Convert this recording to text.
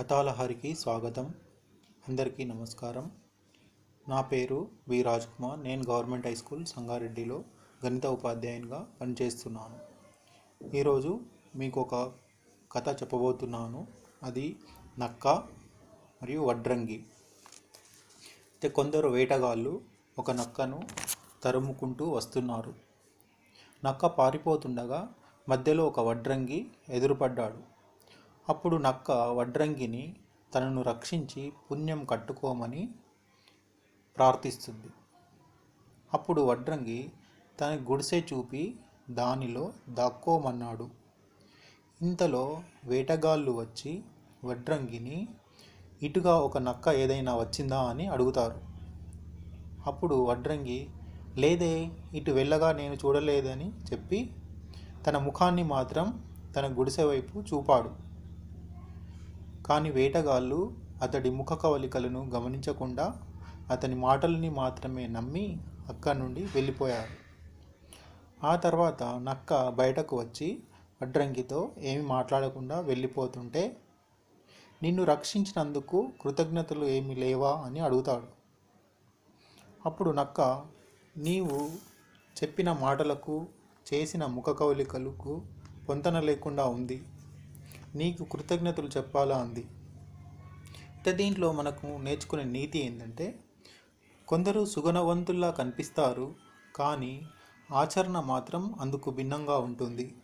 కథాలహరికి స్వాగతం. అందరికీ నమస్కారం. నా పేరు వి రాజ్ కుమార్ నేను గవర్నమెంట్ హై స్కూల్ సంగారెడ్డిలో గణిత ఉపాధ్యాయునిగా పనిచేస్తున్నాను. ఈరోజు మీకు ఒక కథ చెప్పబోతున్నాను. అది నక్క మరియు వడ్రంగి. అయితే కొందరు వేటగాళ్ళు ఒక నక్కను తరుముకుంటూ వస్తున్నారు. నక్క పారిపోతుండగా మధ్యలో ఒక వడ్రంగి ఎదురుపడ్డాడు. అప్పుడు నక్క వడ్రంగిని తనను రక్షించి పుణ్యం కట్టుకోమని ప్రార్థిస్తుంది. అప్పుడు వడ్రంగి తన గుడిసె చూపి దానిలో దాక్కోమన్నాడు. ఇంతలో వేటగాళ్ళు వచ్చి వడ్రంగిని ఇటుగా ఒక నక్క ఏదైనా వచ్చిందా? అని అడుగుతారు. అప్పుడు వడ్రంగి లేదే ఇటు వెళ్ళగా నేను చూడలేదని చెప్పి తన ముఖాన్ని మాత్రం తన గుడిసె వైపు చూపాడు. కానీ వేటగాళ్ళు అతడి ముఖ కవలికలను గమనించకుండా అతని మాటలని మాత్రమే నమ్మి అక్కడి నుండి వెళ్ళిపోయారు. ఆ తర్వాత నక్క బయటకు వచ్చి అడ్రంకితో ఏమి మాట్లాడకుండా వెళ్ళిపోతుంటే నిన్ను రక్షించినందుకు కృతజ్ఞతలు ఏమి లేవా? అని అడుగుతాడు. అప్పుడు నక్క నీవు చెప్పిన మాటలకు చేసిన ముఖ కవలికలకు పొంతన లేకుండా ఉంది. నీకు కృతజ్ఞతలు చెప్పాలా అంది. దీంట్లో మనకు నేర్చుకునే నీతి ఏంటంటే కొందరు సుగుణవంతుల్లా కనిపిస్తారు కానీ ఆచరణ మాత్రం అందుకు భిన్నంగా ఉంటుంది.